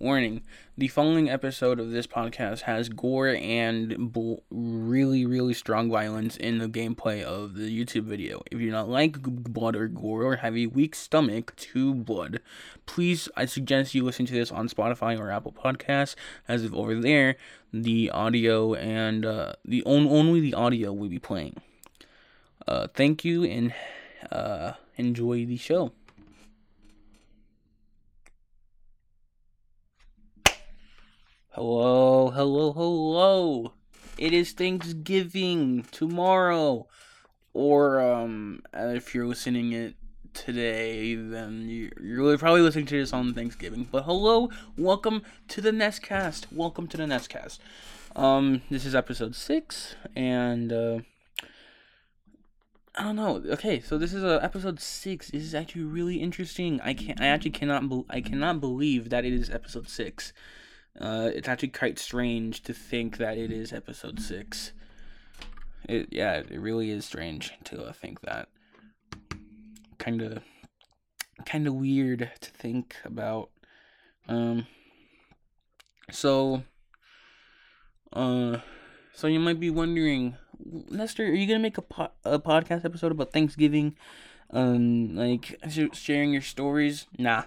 Warning the following episode of this podcast has gore and really, really strong violence in the gameplay of the YouTube video. If you do not like blood or gore or have a weak stomach to blood, please, I suggest you listen to this on Spotify or Apple Podcasts, as if over there, the audio and uh, the on- only the audio will be playing. Uh, thank you and uh, enjoy the show. Hello, hello, hello. It is Thanksgiving tomorrow. Or um if you're listening it today, then you- you're probably listening to this on Thanksgiving. But hello, welcome to the Nestcast. Welcome to the Nestcast. Um this is episode 6 and uh I don't know. Okay, so this is uh, episode six. This is actually really interesting. I can't. I actually cannot. Be- I cannot believe that it is episode six. Uh, it's actually quite strange to think that it is episode six. It yeah, it really is strange to uh, think that. Kind of, kind of weird to think about. Um. So. Uh, so you might be wondering, Lester, are you gonna make a po- a podcast episode about Thanksgiving? Um, like sh- sharing your stories? Nah.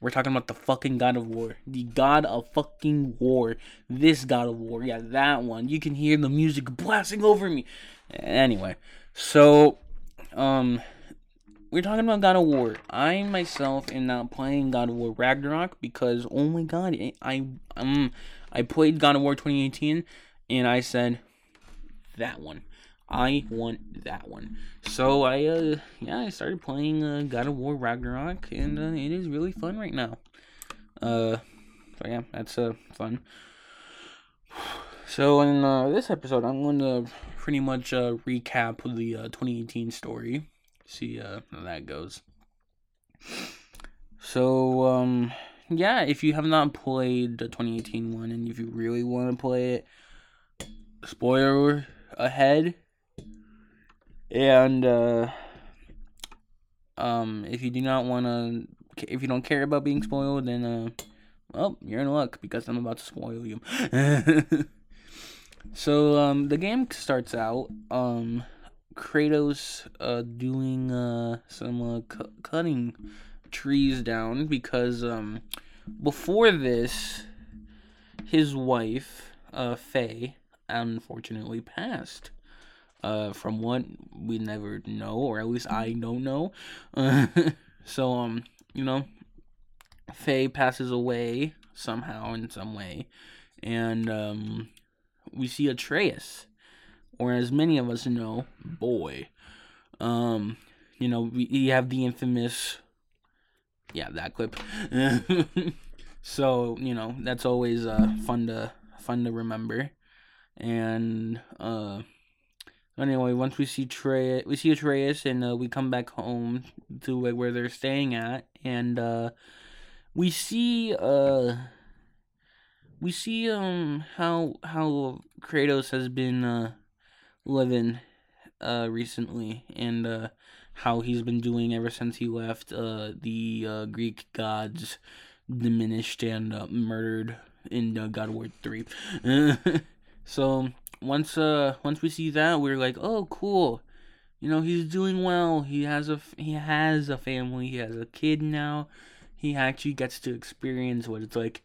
We're talking about the fucking God of War. The God of fucking War. This God of War. Yeah, that one. You can hear the music blasting over me. Anyway, so, um, we're talking about God of War. I myself am not playing God of War Ragnarok because, oh my god, I, um, I played God of War 2018 and I said, that one. I want that one. So I uh yeah, I started playing uh, God of War Ragnarok and uh, it is really fun right now. Uh so yeah, that's uh fun. So in uh, this episode I'm going to pretty much uh recap the uh, 2018 story. See uh how that goes. So um yeah, if you have not played the 2018 one and if you really want to play it, spoiler ahead and uh um if you do not want to if you don't care about being spoiled then uh well you're in luck because i'm about to spoil you. So um the game starts out um kratos uh doing uh some uh, cu- cutting trees down because um before this his wife uh faye unfortunately passed uh from what we never know or at least i don't know. Uh, so um you know faye passes away somehow in some way. And um we see atreus or as many of us know boy. Um you know we, we have the infamous yeah that clip. So you know that's always uh fun to fun to remember. And uh anyway once we see Trey we see Atreus and uh, we come back home to like, where they're staying at and uh we see uh we see um how how Kratos has been uh living uh recently and uh how he's been doing ever since he left uh the uh Greek gods diminished and uh, murdered in uh, God of War 3 so once uh once we see that we're like oh cool. You know he's doing well. He has a he has a family. He has a kid now. He actually gets to experience what it's like.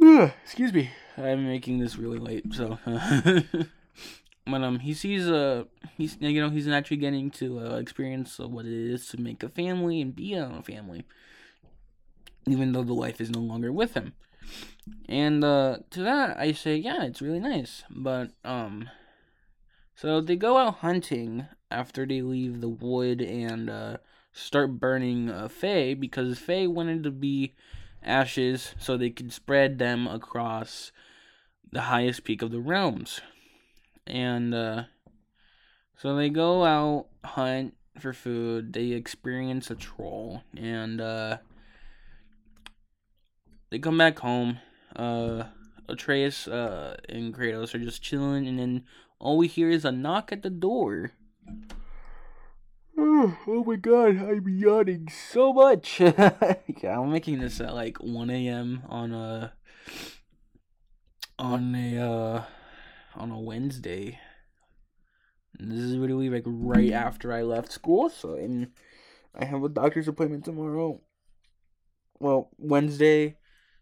Excuse me. I'm making this really late so. But um he sees uh he's you know he's actually getting to uh, experience what it is to make a family and be a family even though the wife is no longer with him and uh, to that, I say, yeah, it's really nice. But um, so they go out hunting after they leave the wood and uh, start burning uh, Faye because Faye wanted to be ashes so they could spread them across the highest peak of the realms. And uh, so they go out hunt for food. They experience a troll and uh, they come back home uh Atreus uh and Kratos are just chilling and then all we hear is a knock at the door. oh my god, I'm yawning so much. yeah, I'm making this at like 1 a.m. on a on a uh on a Wednesday. And this is literally like right after I left school, so and I have a doctor's appointment tomorrow. Well, Wednesday,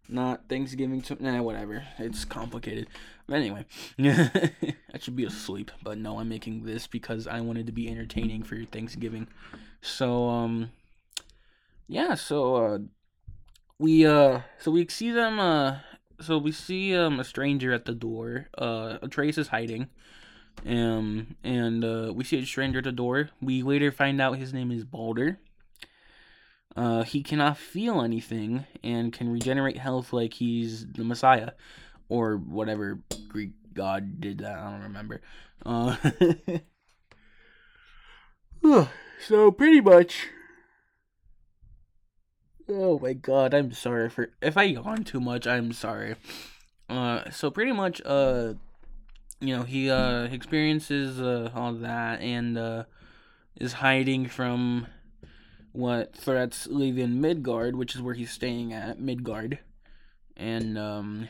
not Thanksgiving. To, nah, whatever. It's complicated. But anyway, I should be asleep. But no, I'm making this because I wanted to be entertaining for Thanksgiving. So um, yeah. So uh, we uh, so we see them uh, so we see um a stranger at the door. Uh, Trace is hiding. Um, and uh, we see a stranger at the door. We later find out his name is Balder. Uh, he cannot feel anything and can regenerate health like he's the Messiah or whatever Greek god did that. I don't remember. Uh, so pretty much. Oh my god, I'm sorry for if I yawn too much. I'm sorry. Uh, so pretty much, uh, you know, he uh experiences uh all that and uh is hiding from what threats in Midgard, which is where he's staying at Midgard, and um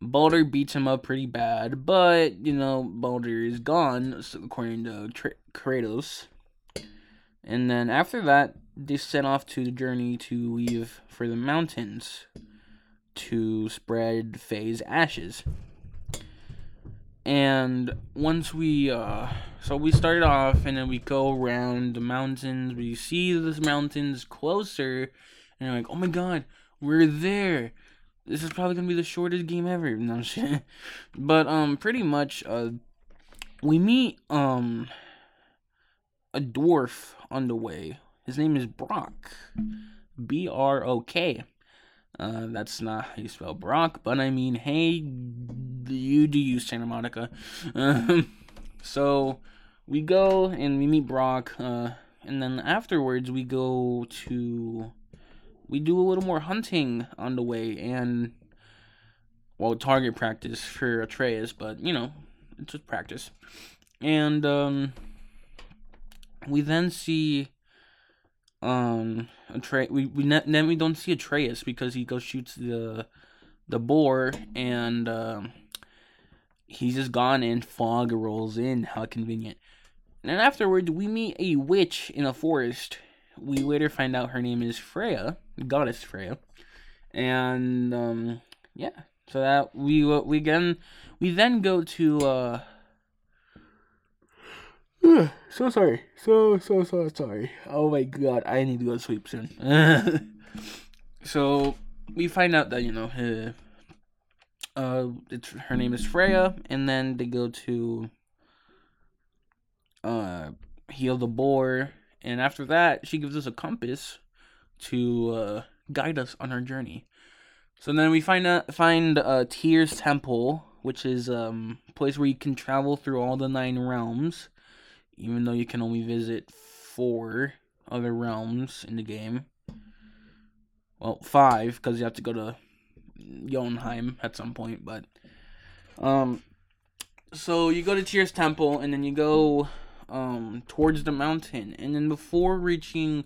Balder beats him up pretty bad, but you know Balder is gone, according to Tra- Kratos. And then after that, they set off to the journey to leave for the mountains to spread Faye's ashes. And once we, uh, so we start off and then we go around the mountains. We see the mountains closer, and you're like, oh my god, we're there this is probably gonna be the shortest game ever. No shit. But um pretty much uh we meet um a dwarf on the way. His name is Brock. B R O K. Uh, that's not how you spell Brock, but I mean, hey, you do use Santa Monica. Um, so we go and we meet Brock, uh, and then afterwards we go to we do a little more hunting on the way and well target practice for Atreus, but you know, it's just practice. And um we then see um Atreus we, we ne- then we don't see Atreus because he goes shoots the the boar and um he's just gone and fog rolls in. How convenient. And then afterwards we meet a witch in a forest we later find out her name is Freya, goddess Freya, and um, yeah. So that we we then we then go to uh. So sorry, so so so sorry. Oh my god, I need to go sleep soon. so we find out that you know, uh, uh, it's her name is Freya, and then they go to uh heal the boar and after that, she gives us a compass to uh, guide us on our journey. So then we find a, find uh, Tyr's Temple, which is um, a place where you can travel through all the nine realms, even though you can only visit four other realms in the game. Well, five because you have to go to Jotunheim at some point, but um, so you go to Tyr's Temple and then you go um towards the mountain and then before reaching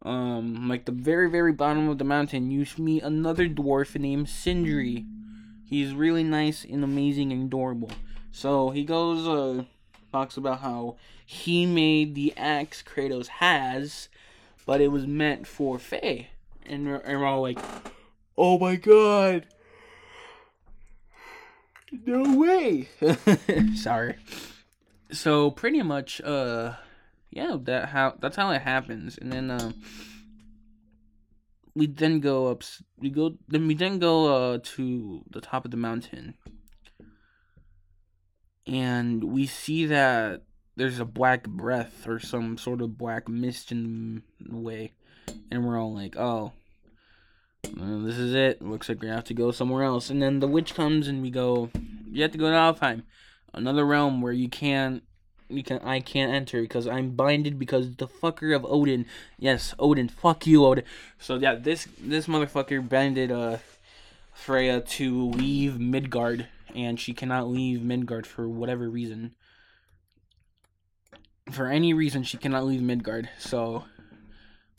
um like the very very bottom of the mountain you meet another dwarf named Sindri. He's really nice and amazing and adorable. So he goes uh talks about how he made the axe Kratos has, but it was meant for Faye. And we're, and we're all like, oh my god. No way. Sorry so pretty much uh yeah that how that's how it happens and then uh, we then go up we go then we then go uh to the top of the mountain and we see that there's a black breath or some sort of black mist in the way and we're all like oh well, this is it looks like we have to go somewhere else and then the witch comes and we go you have to go to alfheim another realm where you can't you can I can't enter because I'm binded because the fucker of Odin. Yes, Odin. Fuck you, Odin. So yeah, this this motherfucker binded uh Freya to leave Midgard, and she cannot leave Midgard for whatever reason. for any reason she cannot leave Midgard. So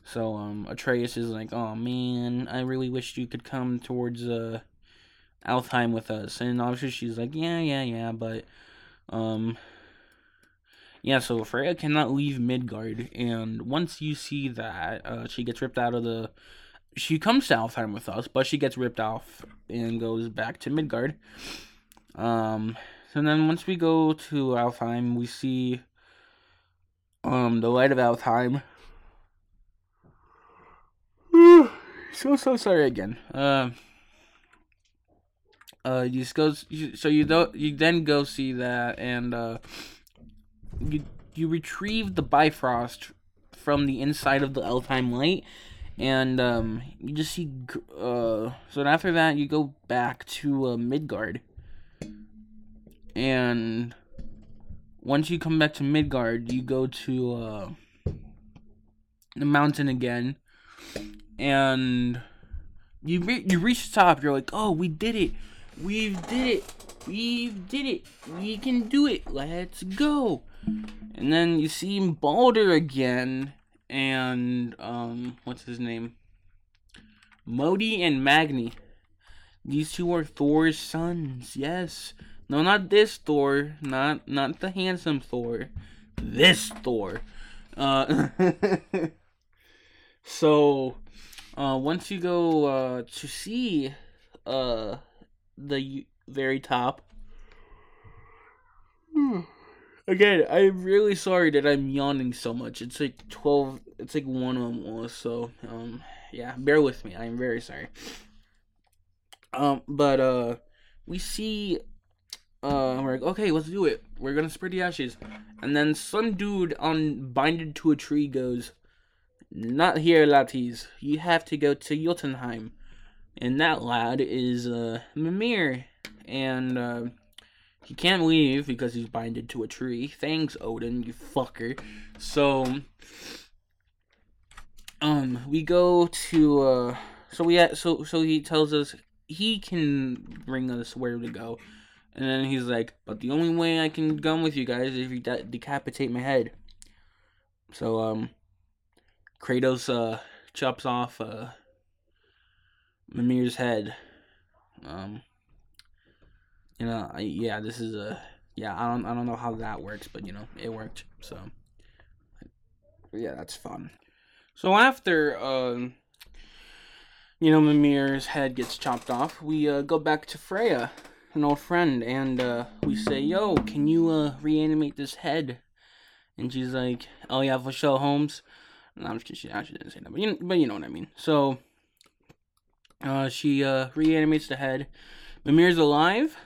so um Atreus is like, "Oh man, I really wish you could come towards uh Alfheim with us." And obviously she's like, "Yeah, yeah, yeah, but um yeah, so Freya cannot leave Midgard, and once you see that, uh, she gets ripped out of the. She comes to Alfheim with us, but she gets ripped off and goes back to Midgard. Um, so then once we go to Alfheim, we see um the light of Alfheim. so so sorry again. Uh, uh, you just go. So you don't. You then go see that, and uh, you you retrieve the Bifrost from the inside of the Alfheim light, and um, you just see. Uh, so after that, you go back to uh, Midgard, and once you come back to Midgard, you go to uh, the mountain again, and you re- you reach the top. You're like, oh, we did it. We did it. We did it. We can do it. Let's go. And then you see Balder again, and um, what's his name? Modi and Magni. These two are Thor's sons. Yes. No, not this Thor. Not not the handsome Thor. This Thor. Uh. so, uh, once you go uh, to see uh the very top. Again, I'm really sorry that I'm yawning so much. It's like 12, it's like 1 almost, so, um, yeah, bear with me. I'm very sorry. Um, but, uh, we see, uh, we're like, okay, let's do it. We're gonna spread the ashes. And then some dude on binded to a tree goes, not here, latties. You have to go to Jotunheim. And that lad is, uh, Mimir. And, uh, he can't leave because he's binded to a tree. Thanks, Odin, you fucker. So, um, we go to uh, so we so so he tells us he can bring us where to go, and then he's like, but the only way I can come with you guys is if you de- decapitate my head. So um, Kratos uh chops off uh Mimir's head. Um you know, I, yeah, this is a yeah. I don't I don't know how that works, but you know, it worked. So yeah, that's fun. So after um, you know, Mimir's head gets chopped off, we uh, go back to Freya, an old friend, and uh, we say, "Yo, can you uh, reanimate this head?" And she's like, "Oh yeah, for sure, Holmes." I'm just kidding. She actually didn't say that, but you, but you know what I mean. So, uh, she uh, reanimates the head. Mimir's alive,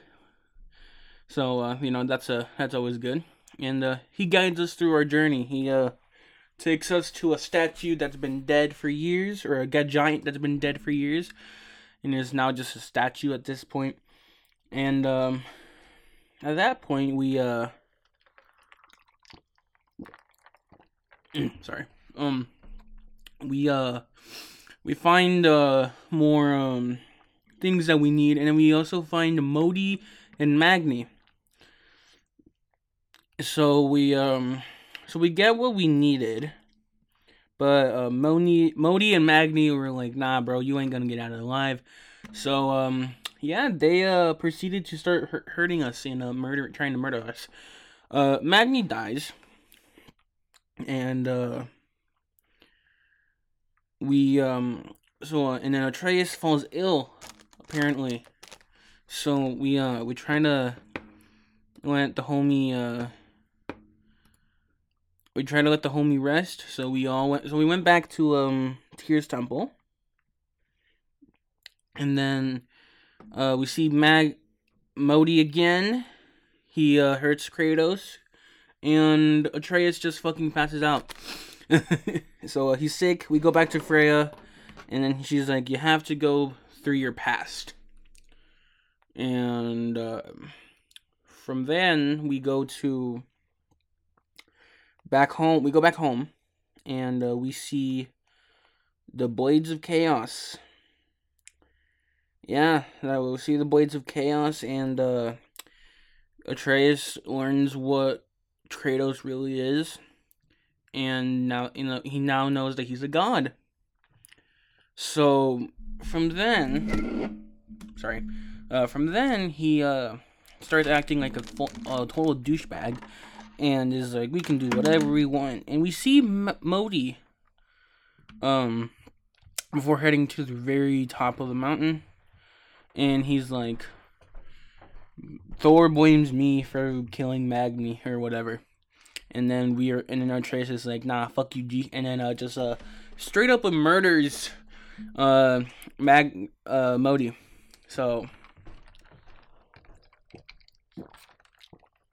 so uh, you know that's a that's always good. And uh, he guides us through our journey. He uh, takes us to a statue that's been dead for years, or a giant that's been dead for years, and is now just a statue at this point. And um, at that point, we uh, sorry, um, we uh, we find uh more um things that we need, and then we also find Modi and Magni. So we um so we get what we needed. But uh modi modi and magni were like nah bro you ain't gonna get out alive so um yeah they uh proceeded to start hurting us and uh murder trying to murder us. Uh magni dies. And uh we um so uh, and then atreus falls ill apparently. So we uh we trying to let the homie uh we tried to let the homie rest, so we all went. So we went back to um Tyr's temple, and then uh, we see Mag Modi again. He uh, hurts Kratos, and Atreus just fucking passes out. so uh, he's sick. We go back to Freya, and then she's like, "You have to go through your past." And uh, from then we go to back home, we go back home, and uh, we see the Blades of Chaos. Yeah, we'll see the Blades of Chaos, and uh, Atreus learns what Kratos really is, and now you know he now knows that he's a god. So from then, sorry, uh, from then he uh, starts acting like a, a total douchebag, and is like, we can do whatever we want. And we see M- Modi, um, before heading to the very top of the mountain, and he's like, Thor blames me for killing Magni or whatever. And then we are, and then Atreus is like, nah, fuck you, G. And then uh, just uh, straight up murders uh, Mag uh, Modi. So,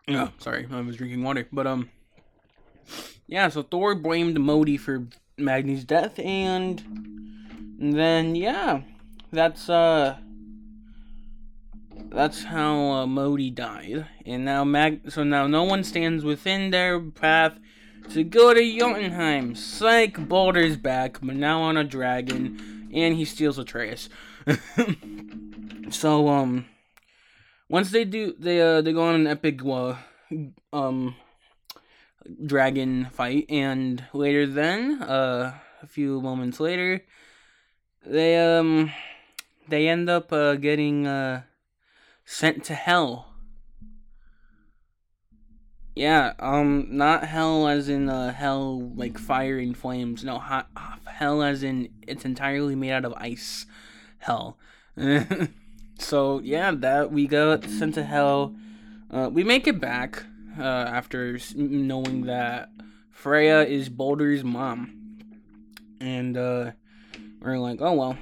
yeah, sorry, I was drinking water. But um, yeah. So Thor blamed Modi for Magni's death, and then yeah, that's uh that's how uh, Modi died. And now Mag so now no one stands within their path to go to Jotunheim. Psych Balder's back, but now on a dragon, and he steals Atreus. so um once they do they uh they go on an epic uh, um dragon fight and later then uh a few moments later they um they end up uh getting uh sent to hell. Yeah, um, not hell as in uh, hell like fire and flames. No, hot, hell as in it's entirely made out of ice. Hell. so yeah, that we got sent to hell. Uh, we make it back uh, after knowing that Freya is Balder's mom, and uh, we're like, oh well.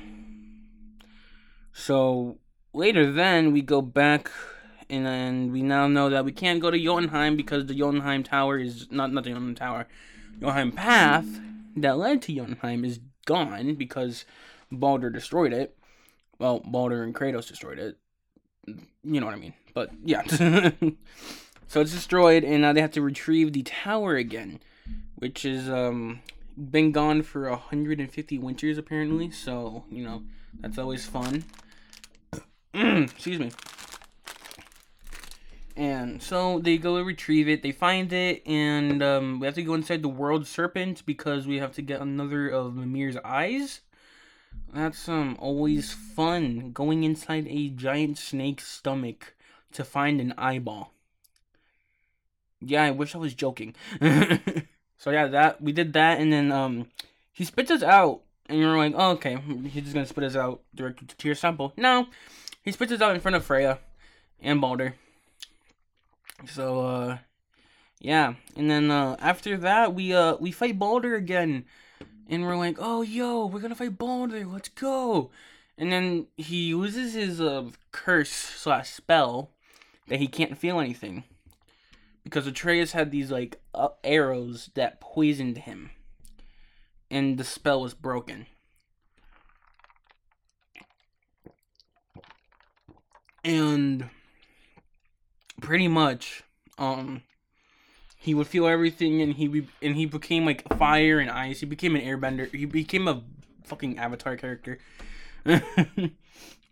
So later then we go back and then we now know that we can't go to Jotunheim because the Jotunheim Tower is not not the Jotunheim Tower. Jotunheim Path that led to Jotunheim is gone because Balder destroyed it. Well, Balder and Kratos destroyed it. You know what I mean. But yeah. so it's destroyed and now they have to retrieve the tower again, which is um been gone for 150 winters apparently. So, you know, that's always fun. Excuse me. And so they go retrieve it. They find it, and um, we have to go inside the world serpent because we have to get another of Mimir's eyes. That's um always fun going inside a giant snake's stomach to find an eyeball. Yeah, I wish I was joking. so yeah, that we did that, and then um he spits us out, and you're like, oh, okay, he's just gonna spit us out directly to Tyr's Temple. No, he spits us out in front of Freya and Balder. So uh yeah, and then uh after that we uh we fight Balder again. And we're like, "Oh, yo, we're to fight Balder. Let's go." And then he uses his uh curse slash spell that he can't feel anything. Because Atreus had these like arrows that poisoned him. And the spell was broken. and pretty much um he would feel everything and he be, and he became like fire and ice. He became an airbender. He became a fucking avatar character.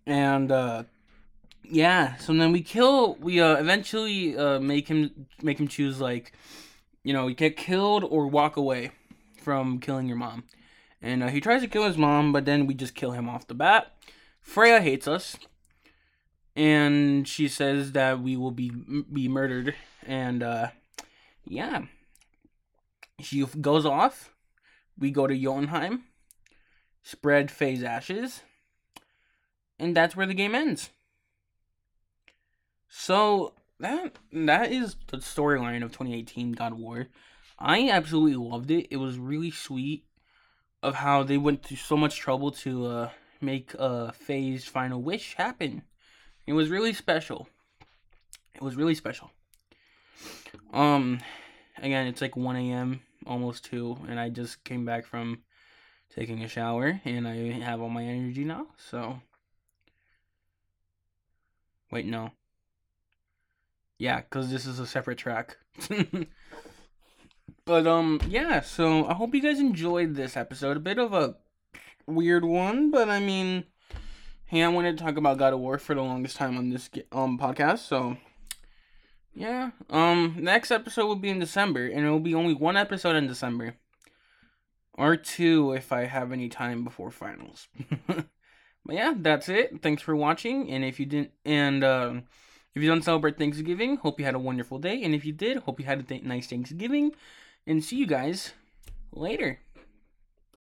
And uh yeah so then we kill we uh eventually uh make him make him choose like you know get killed or walk away from killing your mom. And uh, he tries to kill his mom but then we just kill him off the bat. Freya hates us and she says that we will be be murdered. And uh yeah. She goes off. We go to Jotunheim. Spread Faye's ashes. And that's where the game ends. So that that is the storyline of 2018 God of War I absolutely loved it it was really sweet of how they went through so much trouble to uh make a Faye's final wish happen it was really special. It was really special. Um, again, it's like 1 a.m., almost 2, and I just came back from taking a shower, and I have all my energy now, so. Wait, no. Yeah, because this is a separate track. but, um, yeah, so I hope you guys enjoyed this episode. A bit of a weird one, but I mean Hey, I wanted to talk about God of War for the longest time on this um podcast, so Yeah. Um. Next episode will be in December, and it will be only one episode in December, or two if I have any time before finals. but yeah, that's it. Thanks for watching, and if you didn't, and um, if you don't celebrate Thanksgiving, hope you had a wonderful day, and if you did, hope you had a th- nice Thanksgiving, and see you guys later.